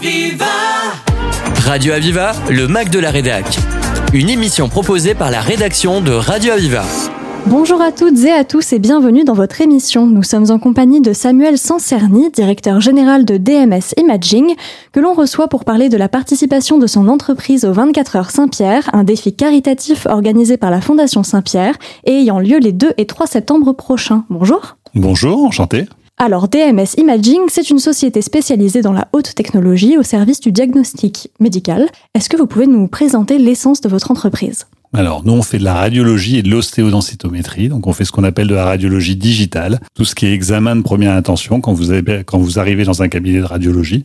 Aviva Radio Aviva, le Mac de la Rédac. Une émission proposée par la rédaction de Radio Aviva. Bonjour à toutes et à tous et bienvenue dans votre émission. Nous sommes en compagnie de Samuel Sancerny, directeur général de DMS Imaging, que l'on reçoit pour parler de la participation de son entreprise au 24 heures Saint-Pierre, un défi caritatif organisé par la Fondation Saint-Pierre et ayant lieu les 2 et 3 septembre prochains. Bonjour. Bonjour, enchanté. Alors, DMS Imaging, c'est une société spécialisée dans la haute technologie au service du diagnostic médical. Est-ce que vous pouvez nous présenter l'essence de votre entreprise? Alors, nous, on fait de la radiologie et de l'ostéodensitométrie. Donc, on fait ce qu'on appelle de la radiologie digitale. Tout ce qui est examen de première intention, quand vous, arrivez dans un cabinet de radiologie,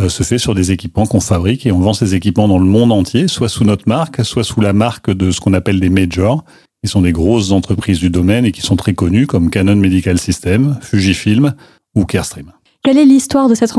euh, se fait sur des équipements qu'on fabrique et on vend ces équipements dans le monde entier, soit sous notre marque, soit sous la marque de ce qu'on appelle des majors, qui sont des grosses entreprises du domaine et qui sont très connues comme Canon Medical System, Fujifilm ou Carestream. Quelle est l'histoire de cette,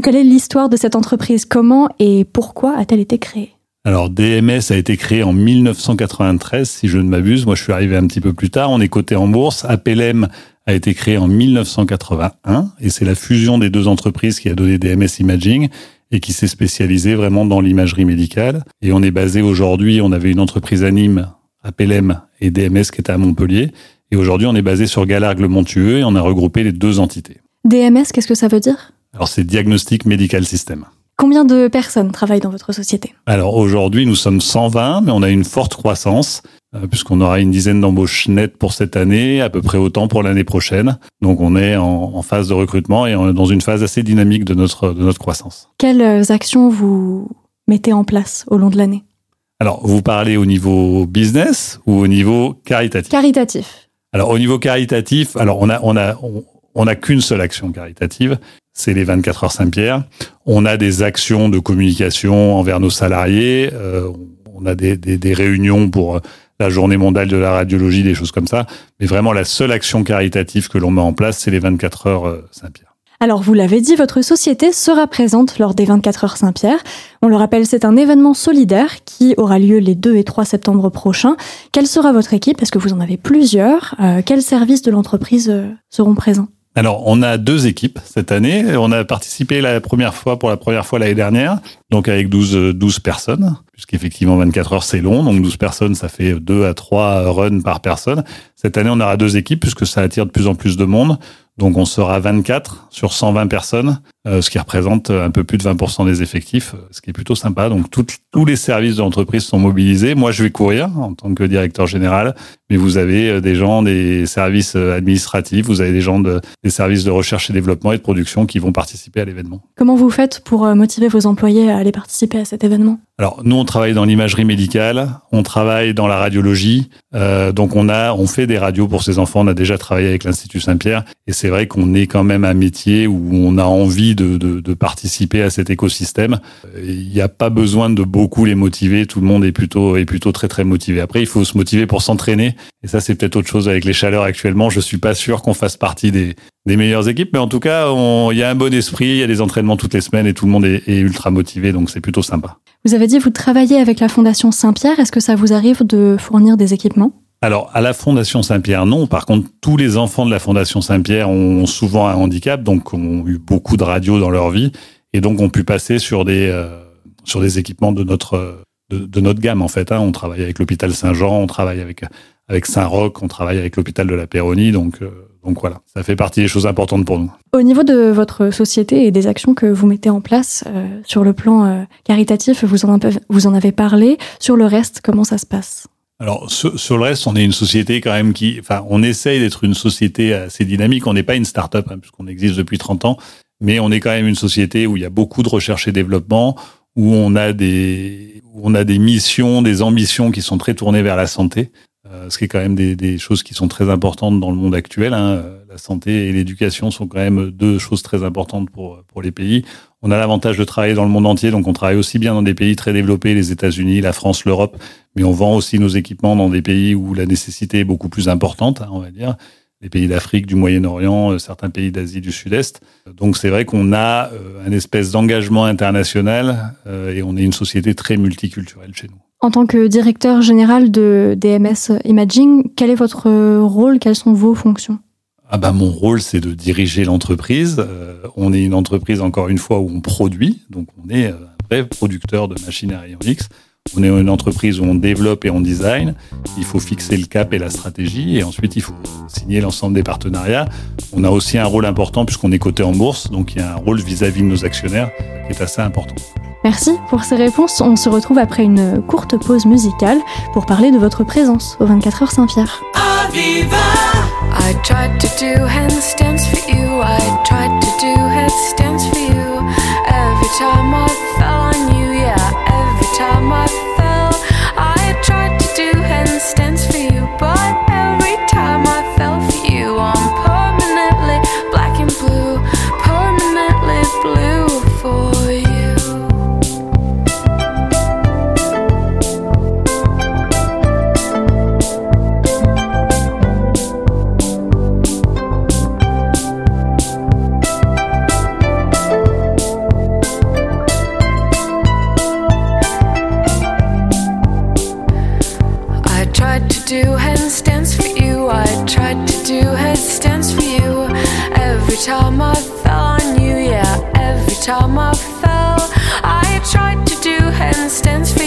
Quelle est l'histoire de cette entreprise? Comment et pourquoi a-t-elle été créée? Alors DMS a été créé en 1993, si je ne m'abuse. Moi, je suis arrivé un petit peu plus tard. On est coté en bourse. APLM a été créé en 1981 et c'est la fusion des deux entreprises qui a donné DMS Imaging et qui s'est spécialisée vraiment dans l'imagerie médicale. Et on est basé aujourd'hui, on avait une entreprise à Nîmes, APLM et DMS qui était à Montpellier. Et aujourd'hui, on est basé sur Galargue-le-Montueux et on a regroupé les deux entités. DMS, qu'est-ce que ça veut dire? Alors c'est Diagnostic Medical System. Combien de personnes travaillent dans votre société? Alors aujourd'hui, nous sommes 120, mais on a une forte croissance, euh, puisqu'on aura une dizaine d'embauches nettes pour cette année, à peu près autant pour l'année prochaine. Donc on est en, phase de recrutement et on est dans une phase assez dynamique de notre, de notre croissance. Quelles actions vous mettez en place au long de l'année? Alors, vous parlez au niveau business ou au niveau caritatif? Caritatif. Alors au niveau caritatif, alors on a on a on n'a qu'une seule action caritative, c'est les 24 heures Saint-Pierre. On a des actions de communication envers nos salariés, euh, on a des, des, des, réunions pour la journée mondiale de la radiologie, des choses comme ça. Mais vraiment, la seule action caritative que l'on met en place, c'est les 24 heures euh, Saint-Pierre. Alors, vous l'avez dit, votre société sera présente lors des 24 heures Saint-Pierre. On le rappelle, c'est un événement solidaire qui aura lieu les 2 et 3 septembre prochains. Quelle sera votre équipe? Est-ce que vous en avez plusieurs? Euh, Quels services de l'entreprise seront présents? Alors, on a deux équipes cette année. On a participé la première fois, pour la première fois l'année dernière, donc avec 12, 12 personnes, puisqu'effectivement 24 heures c'est long, donc 12 personnes, ça fait 2 à 3 runs par personne. Cette année, on aura deux équipes, puisque ça attire de plus en plus de monde. Donc on sera 24 sur 120 personnes, ce qui représente un peu plus de 20% des effectifs, euh, ce qui est plutôt sympa. Donc tous les services de l'entreprise sont mobilisés. Moi, je vais courir en tant que directeur général, mais vous avez euh, des gens des services administratifs, vous avez des gens de, des services de recherche et développement et de production qui vont participer à l'événement. Comment vous faites pour motiver vos employés à aller participer à cet événement? Alors nous on travaille dans l'imagerie médicale, on travaille dans la radiologie, euh, donc on a on fait des radios pour ces enfants. On a déjà travaillé avec l'Institut Saint-Pierre et c'est vrai qu'on est quand même un métier où on a envie de, participer à cet écosystème. Il n'y a pas besoin de beaucoup les motiver, tout le monde est plutôt est plutôt très très motivé. Après il faut se motiver pour s'entraîner et ça c'est peut-être autre chose avec les chaleurs actuellement. Je suis pas sûr qu'on fasse partie des des meilleures équipes, mais en tout cas il y a un bon esprit, il y a des entraînements toutes les semaines et tout le monde est, est ultra motivé, donc c'est plutôt sympa. Vous avez dit vous travaillez avec la Fondation Saint-Pierre. Est-ce que ça vous arrive de fournir des équipements? Alors, à la Fondation Saint-Pierre, non. Par contre, tous les enfants de la Fondation Saint-Pierre ont souvent un handicap, donc ont eu beaucoup de radios dans leur vie, et donc ont pu passer sur des euh, sur des équipements de notre de, notre gamme en fait. Hein. On travaille avec l'hôpital Saint-Jean, on travaille avec avec Saint-Roch, on travaille avec l'hôpital de la Péronie, donc euh, donc voilà, ça fait partie des choses importantes pour nous. Au niveau de votre société et des actions que vous mettez en place euh, sur le plan caritatif, vous en, vous en avez parlé. Sur le reste, comment ça se passe? Alors sur, le reste, on est une société quand même qui, enfin, on essaye d'être une société assez dynamique. On n'est pas une start-up hein, puisqu'on existe depuis 30 ans, mais on est quand même une société où il y a beaucoup de recherche et développement, où on a des, où on a des missions, des ambitions qui sont très tournées vers la santé. Euh, ce qui est quand même des, des, choses qui sont très importantes dans le monde actuel. Hein. La santé et l'éducation sont quand même deux choses très importantes pour, pour les pays. On a l'avantage de travailler dans le monde entier, donc on travaille aussi bien dans des pays très développés, les États-Unis, la France, l'Europe, mais on vend aussi nos équipements dans des pays où la nécessité est beaucoup plus importante, hein, on va dire les pays d'Afrique, du Moyen-Orient, euh, certains pays d'Asie du Sud-Est. Donc c'est vrai qu'on a euh, un espèce d'engagement international et on est une société très multiculturelle chez nous. En tant que directeur général de DMS Imaging, quel est votre rôle? Quelles sont vos fonctions? Ah bah mon rôle c'est de diriger l'entreprise. Euh, on est une entreprise encore une fois où on produit, donc on est un vrai producteur de machines à rayon X. On est une entreprise où on développe et on design. Il faut fixer le cap et la stratégie et ensuite il faut signer l'ensemble des partenariats. On a aussi un rôle important puisqu'on est coté en bourse, donc il y a un rôle vis-à-vis de nos actionnaires qui est assez important. Merci pour ces réponses. On se retrouve après une courte pause musicale pour parler de votre présence au 24 heures Saint-Pierre. I tried to do handstands for you. I tried to do headstands for you. Every time I fell on you, yeah. Every time I fell, I Every time I fell on you, yeah. Every time I fell, I tried to do handstands for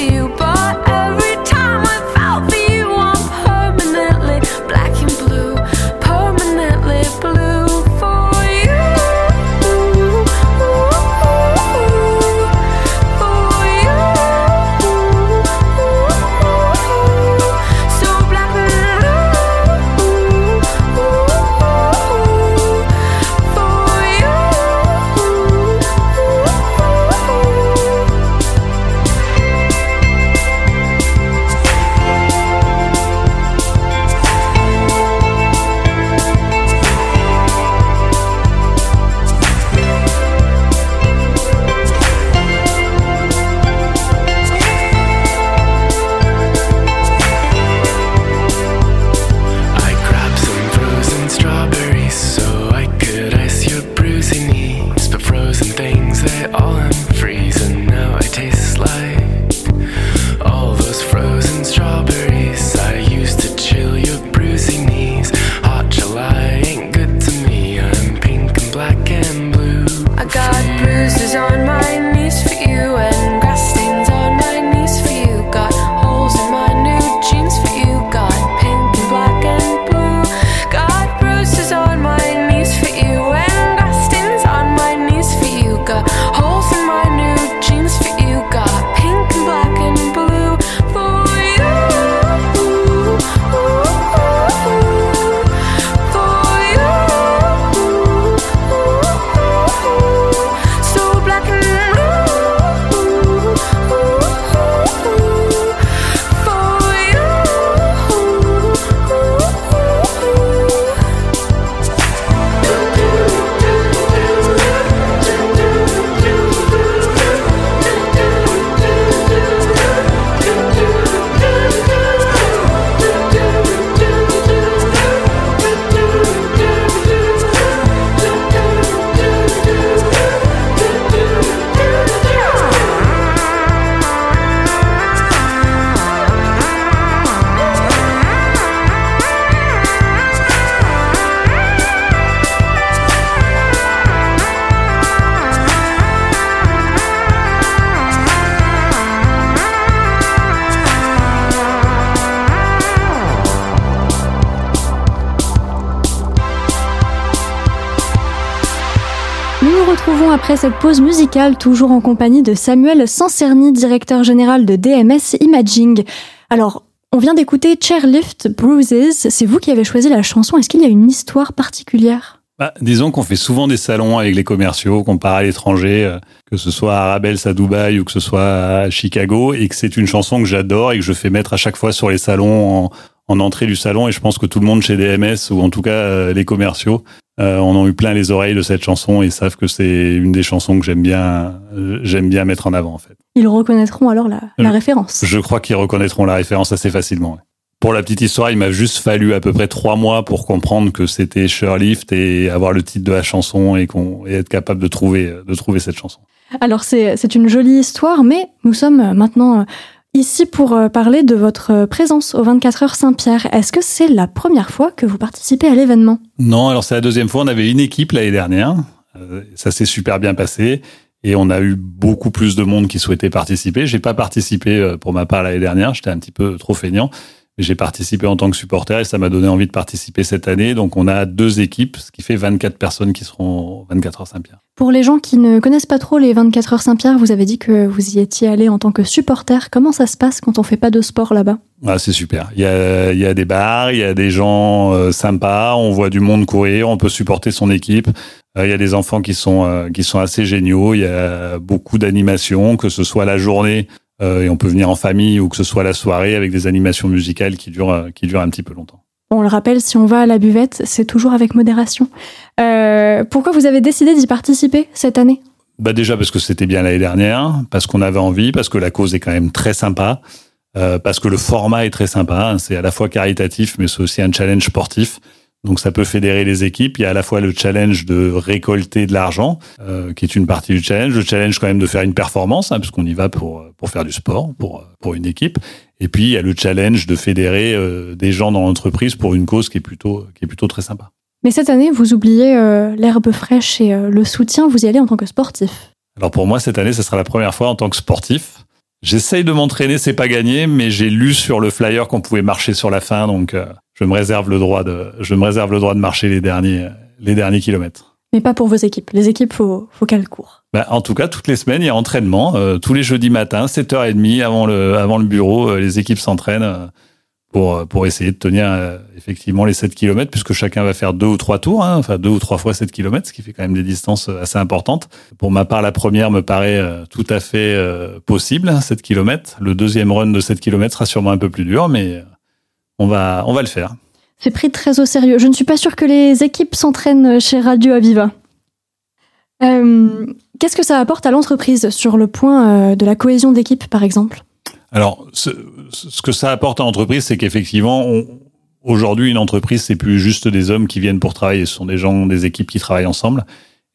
cette pause musicale, toujours en compagnie de Samuel Sancerny, directeur général de DMS Imaging. Alors, on vient d'écouter Chairlift Bruises. C'est vous qui avez choisi la chanson. Est-ce qu'il y a une histoire particulière? Bah, disons qu'on fait souvent des salons avec les commerciaux, qu'on part à l'étranger, euh, que ce soit à Arabels à Dubaï ou que ce soit à Chicago, et que c'est une chanson que j'adore et que je fais mettre à chaque fois sur les salons en, en entrée du salon. Et je pense que tout le monde chez DMS, ou en tout cas euh, les commerciaux, euh, en ont eu plein les oreilles de cette chanson et savent que c'est une des chansons que j'aime bien, euh, j'aime bien mettre en avant en fait. Ils reconnaîtront alors la, la Euh, référence. Je crois qu'ils reconnaîtront la référence assez facilement. ouais. Pour la petite histoire, il m'a juste fallu à peu près trois mois pour comprendre que c'était Sherlift et avoir le titre de la chanson et, qu'on, et être capable de trouver, de trouver cette chanson. Alors c'est c'est une jolie histoire, mais nous sommes maintenant euh, Ici pour euh, parler de votre euh, présence au 24 heures Saint-Pierre, est-ce que c'est la première fois que vous participez à l'événement? Non, alors c'est la deuxième fois. On avait une équipe l'année dernière. Euh, ça s'est super bien passé. Et on a eu beaucoup plus de monde qui souhaitait participer. J'ai pas participé pour ma part l'année dernière. J'étais un petit peu trop feignant. J'ai participé en tant que supporter et ça m'a donné envie de participer cette année. Donc on a deux équipes, ce qui fait 24 personnes qui seront au 24 heures Saint-Pierre. Pour les gens qui ne connaissent pas trop les 24 heures Saint-Pierre, vous avez dit que vous y étiez allé en tant que supporter. Comment ça se passe quand on fait pas de sport là-bas? Ah, c'est super. Il y a, il y a des bars, il y a des gens euh, sympas, on voit du monde courir, on peut supporter son équipe. Euh, il y a des enfants qui sont euh, qui sont assez géniaux. Il y a beaucoup d'animations, que ce soit la journée et on peut venir en famille ou que ce soit la soirée avec des animations musicales qui durent euh, qui durent un petit peu longtemps. On le rappelle, si on va à la buvette, c'est toujours avec modération. Euh, pourquoi vous avez décidé d'y participer cette année? Bah déjà parce que c'était bien l'année dernière, parce qu'on avait envie, parce que la cause est quand même très sympa, euh, parce que le format est très sympa. hein. C'est à la fois caritatif, mais c'est aussi un challenge sportif. Donc ça peut fédérer les équipes. Il y a à la fois le challenge de récolter de l'argent, euh, qui est une partie du challenge. Le challenge quand même de faire une performance, hein, parce qu'on y va pour pour faire du sport, pour pour une équipe. Et puis il y a le challenge de fédérer euh, des gens dans l'entreprise pour une cause qui est plutôt qui est plutôt très sympa. Mais cette année, vous oubliez euh, l'herbe fraîche et euh, le soutien, vous y allez en tant que sportif. Alors pour moi, cette année, ce sera la première fois en tant que sportif. J'essaye de m'entraîner, c'est pas gagné, mais j'ai lu sur le flyer qu'on pouvait marcher sur la fin, donc euh, je me réserve le droit de, je me réserve le droit de marcher les derniers, les derniers kilomètres. Mais pas pour vos équipes. Les équipes, faut, faut qu'elles courent. Ben, en tout cas, toutes les semaines, il y a entraînement. Euh, tous les jeudis matins, 7h30 avant le, avant le bureau, euh, les équipes s'entraînent pour, euh, pour essayer de tenir euh, effectivement les 7 km, puisque chacun va faire deux ou trois tours, hein, enfin deux ou trois fois 7 km, ce qui fait quand même des distances euh, assez importantes. Pour ma part, la première me paraît euh, tout à fait possible, 7 km. Le deuxième run de 7 km sera sûrement un peu plus dur, mais on va, on va le faire. C'est pris très au sérieux. Je ne suis pas sûre que les équipes s'entraînent chez Radio Aviva. Qu'est-ce que ça apporte à l'entreprise sur le point de la cohésion d'équipe, par exemple? Alors, ce, ce que ça apporte à l'entreprise, c'est qu'effectivement, aujourd'hui, une entreprise, c'est plus juste des hommes qui viennent pour travailler. Ce sont des gens, des équipes qui travaillent ensemble.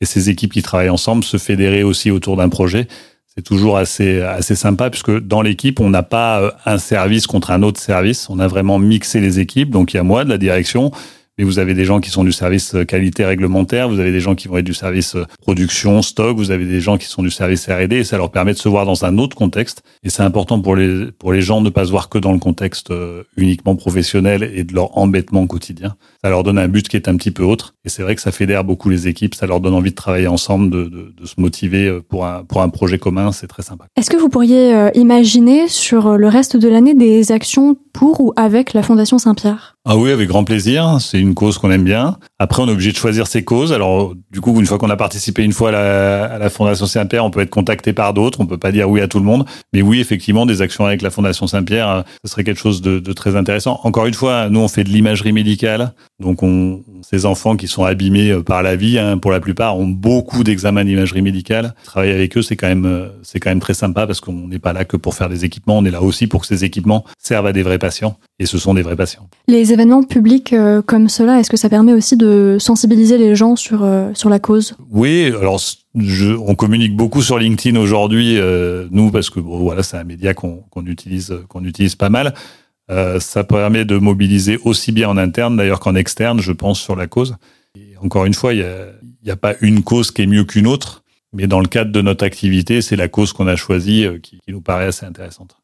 Et ces équipes qui travaillent ensemble se fédérer aussi autour d'un projet. C'est toujours assez, assez sympa puisque dans l'équipe, on n'a pas euh, un service contre un autre service. On a vraiment mixé les équipes. Donc, il y a moi de la direction, mais vous avez des gens qui sont du service euh, qualité réglementaire, vous avez des gens qui vont être du service euh, production, stock, vous avez des gens qui sont du service R&D et ça leur permet de se voir dans un autre contexte. Et c'est important pour les, pour les gens de ne pas se voir que dans le contexte euh, uniquement professionnel et de leur embêtement quotidien. Ça leur donne un but qui est un petit peu autre. Et c'est vrai que ça fédère beaucoup les équipes, ça leur donne envie de travailler ensemble, de, de, de se motiver euh, pour un, pour un projet commun, c'est très sympa. Est-ce que vous pourriez euh, imaginer sur euh, le reste de l'année des actions pour ou avec la Fondation Saint-Pierre? Ah oui, avec grand plaisir. C'est une cause qu'on aime bien. Après, on est obligé de choisir ses causes. Alors, du coup, une fois qu'on a participé une fois à la, à la Fondation Saint-Pierre, on peut être contacté par d'autres. On peut pas dire oui à tout le monde. Mais oui, effectivement, des actions avec la Fondation Saint-Pierre, ce serait quelque chose de, de très intéressant. Encore une fois, nous, on fait de l'imagerie médicale. Donc, on, ces enfants qui sont abîmés euh, par la vie, hein, pour la plupart, ont beaucoup d'examens d'imagerie médicale. Travailler avec eux, c'est quand même, euh, c'est quand même très sympa parce qu'on n'est pas là que pour faire des équipements. On est là aussi pour que ces équipements servent à des vrais patients. Et ce sont des vrais patients. Les événements publics euh, comme cela, est-ce que ça permet aussi de sensibiliser les gens sur, sur la cause? Oui, alors je, on communique beaucoup sur LinkedIn aujourd'hui, euh, nous parce que bon, voilà, c'est un média qu'on qu'on utilise, qu'on utilise pas mal. Euh, ça permet de mobiliser aussi bien en interne d'ailleurs qu'en externe, je pense, sur la cause. Encore une fois, il y a, il y a pas une cause qui est mieux qu'une autre, mais dans le cadre de notre activité, c'est la cause qu'on a choisie euh, qui, qui nous paraît assez intéressante.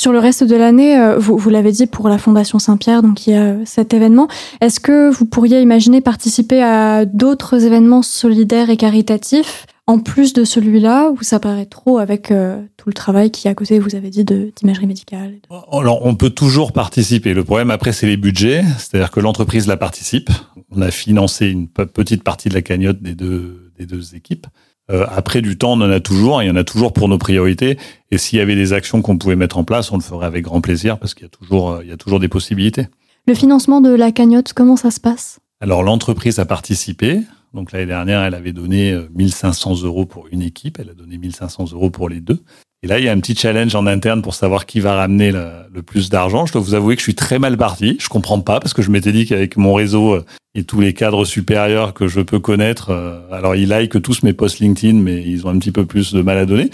Sur le reste de l'année, euh, vous, l'avez dit pour la Fondation Saint-Pierre, donc il y a euh, cet événement. Est-ce que vous pourriez imaginer participer à d'autres événements solidaires et caritatifs en plus de celui-là, ou ça paraît trop avec euh, tout le travail qui à côté, vous avez dit, d'imagerie médicale et de- Alors, on peut toujours participer. Le problème après, c'est les budgets. C'est-à-dire que l'entreprise la participe. On a financé une pe- petite partie de la cagnotte des deux équipes. Euh, après, du temps, on en a toujours. Il y en a toujours pour nos priorités. Et s'il y avait des actions qu'on pouvait mettre en place, on le ferait avec grand plaisir parce qu'il y a toujours, euh, il y a toujours des possibilités. Le financement de la cagnotte, comment ça se passe? Alors, l'entreprise a participé. Donc, l'année dernière, elle avait donné euh, 1500 euros pour une équipe. Elle a donné 1500 euros pour les deux. Et là, il y a un petit challenge en interne pour savoir qui va ramener le, plus d'argent. Je dois vous avouer que je suis très mal parti. Je comprends pas parce que je m'étais dit qu'avec mon réseau euh, et tous les cadres supérieurs que je peux connaître, euh, alors ils like tous mes posts LinkedIn, mais ils ont un petit peu plus de mal à donner.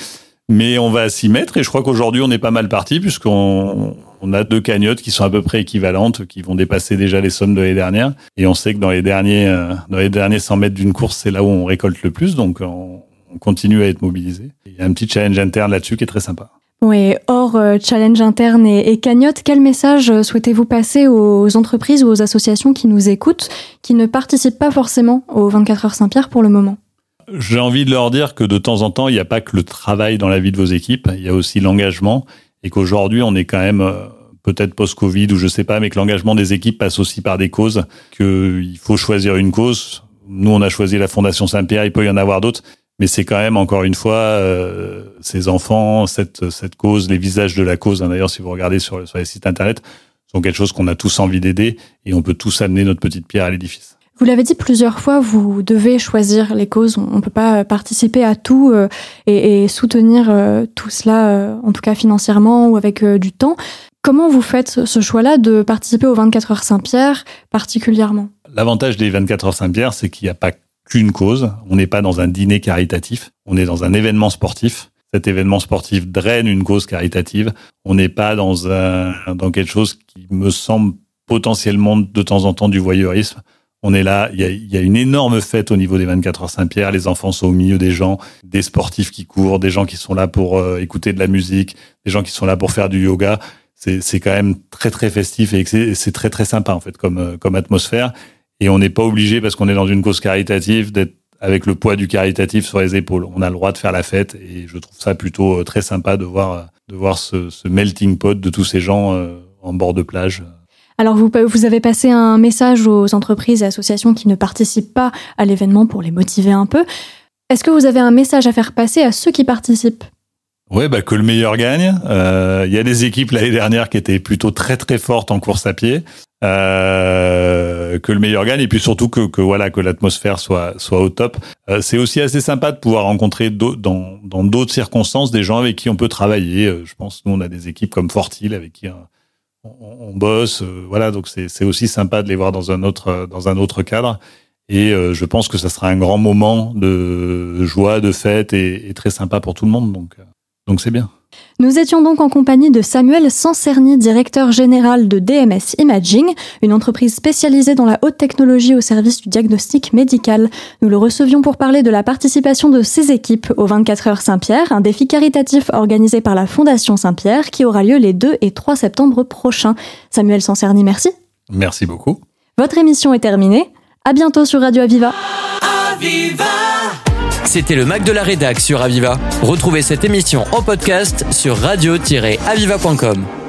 Mais on va s'y mettre et je crois qu'aujourd'hui on est pas mal parti puisqu'on on a deux cagnottes qui sont à peu près équivalentes, qui vont dépasser déjà les sommes de l'année dernière. Et on sait que dans les derniers, euh, dans les derniers 100 mètres d'une course, c'est là où on récolte le plus. Donc on, on continue à être mobilisé. Il y a un petit challenge interne là-dessus qui est très sympa. Oui, hors euh, challenge interne et, et cagnotte, quel message euh, souhaitez-vous passer aux entreprises ou aux associations qui nous écoutent, qui ne participent pas forcément aux 24 heures Saint-Pierre pour le moment? J'ai envie de leur dire que de temps en temps, il n'y a pas que le travail dans la vie de vos équipes, il y a aussi l'engagement et qu'aujourd'hui, on est quand même euh, peut-être post-Covid ou je sais pas, mais que l'engagement des équipes passe aussi par des causes, qu'il faut choisir une cause. Nous, on a choisi la Fondation Saint-Pierre, il peut y en avoir d'autres, mais c'est quand même encore une fois euh, ces enfants, cette cette cause, les visages de la cause. hein. D'ailleurs, si vous regardez sur, sur les sites internet, sont quelque chose qu'on a tous envie d'aider et on peut tous amener notre petite pierre à l'édifice. Vous l'avez dit plusieurs fois, vous devez choisir les causes. On ne peut pas euh, participer à tout euh, et, et soutenir euh, tout cela, euh, en tout cas financièrement ou avec du temps. Comment vous faites ce choix-là de participer aux 24 heures Saint-Pierre particulièrement? L'avantage des 24 heures Saint-Pierre, c'est qu'il n'y a pas qu'une cause. On n'est pas dans un dîner caritatif. On est dans un événement sportif. Cet événement sportif draine une cause caritative. On n'est pas dans un, dans quelque chose qui me semble potentiellement de temps en temps du voyeurisme. On est là, il y a, y a une énorme fête au niveau des 24 heures Saint-Pierre. Les enfants sont au milieu des gens, des sportifs qui courent, des gens qui sont là pour euh, écouter de la musique, des gens qui sont là pour faire du yoga. C'est quand même très très festif et c'est c'est très très sympa en fait comme euh, comme atmosphère. Et on n'est pas obligé parce qu'on est dans une cause caritative d'être avec le poids du caritatif sur les épaules. On a le droit de faire la fête et je trouve ça plutôt euh, très sympa de voir euh, de voir ce, ce melting pot de tous ces gens euh, en bord de plage. Alors vous, vous avez passé un message aux entreprises et associations qui ne participent pas à l'événement pour les motiver un peu. Est-ce que vous avez un message à faire passer à ceux qui participent? Ouais, bah que le meilleur gagne. Euh, Il y a des équipes l'année dernière qui étaient plutôt très très fortes en course à pied. Euh, que le meilleur gagne et puis surtout que, que voilà que l'atmosphère soit soit au top. Euh, c'est aussi assez sympa de pouvoir rencontrer dans dans d'autres circonstances des gens avec qui on peut travailler. Euh, je pense nous on a des équipes comme Fortil avec qui euh, on, on bosse. euh, voilà donc c'est c'est aussi sympa de les voir dans un autre euh, dans un autre cadre. Et je pense que ça sera un grand moment de joie, de fête et, et très sympa pour tout le monde. Donc, donc c'est bien. Nous étions donc en compagnie de Samuel Sancerny, directeur général de DMS Imaging, une entreprise spécialisée dans la haute technologie au service du diagnostic médical. Nous le recevions pour parler de la participation de ses équipes au 24 heures Saint-Pierre, un défi caritatif organisé par la Fondation Saint-Pierre qui aura lieu les 2 et 3 septembre prochains. Samuel Sancerny, merci. Merci beaucoup. Votre émission est terminée. À bientôt sur Radio Aviva. C'était le Mac de la Rédac sur Aviva. Retrouvez cette émission en podcast sur radio-aviva.com.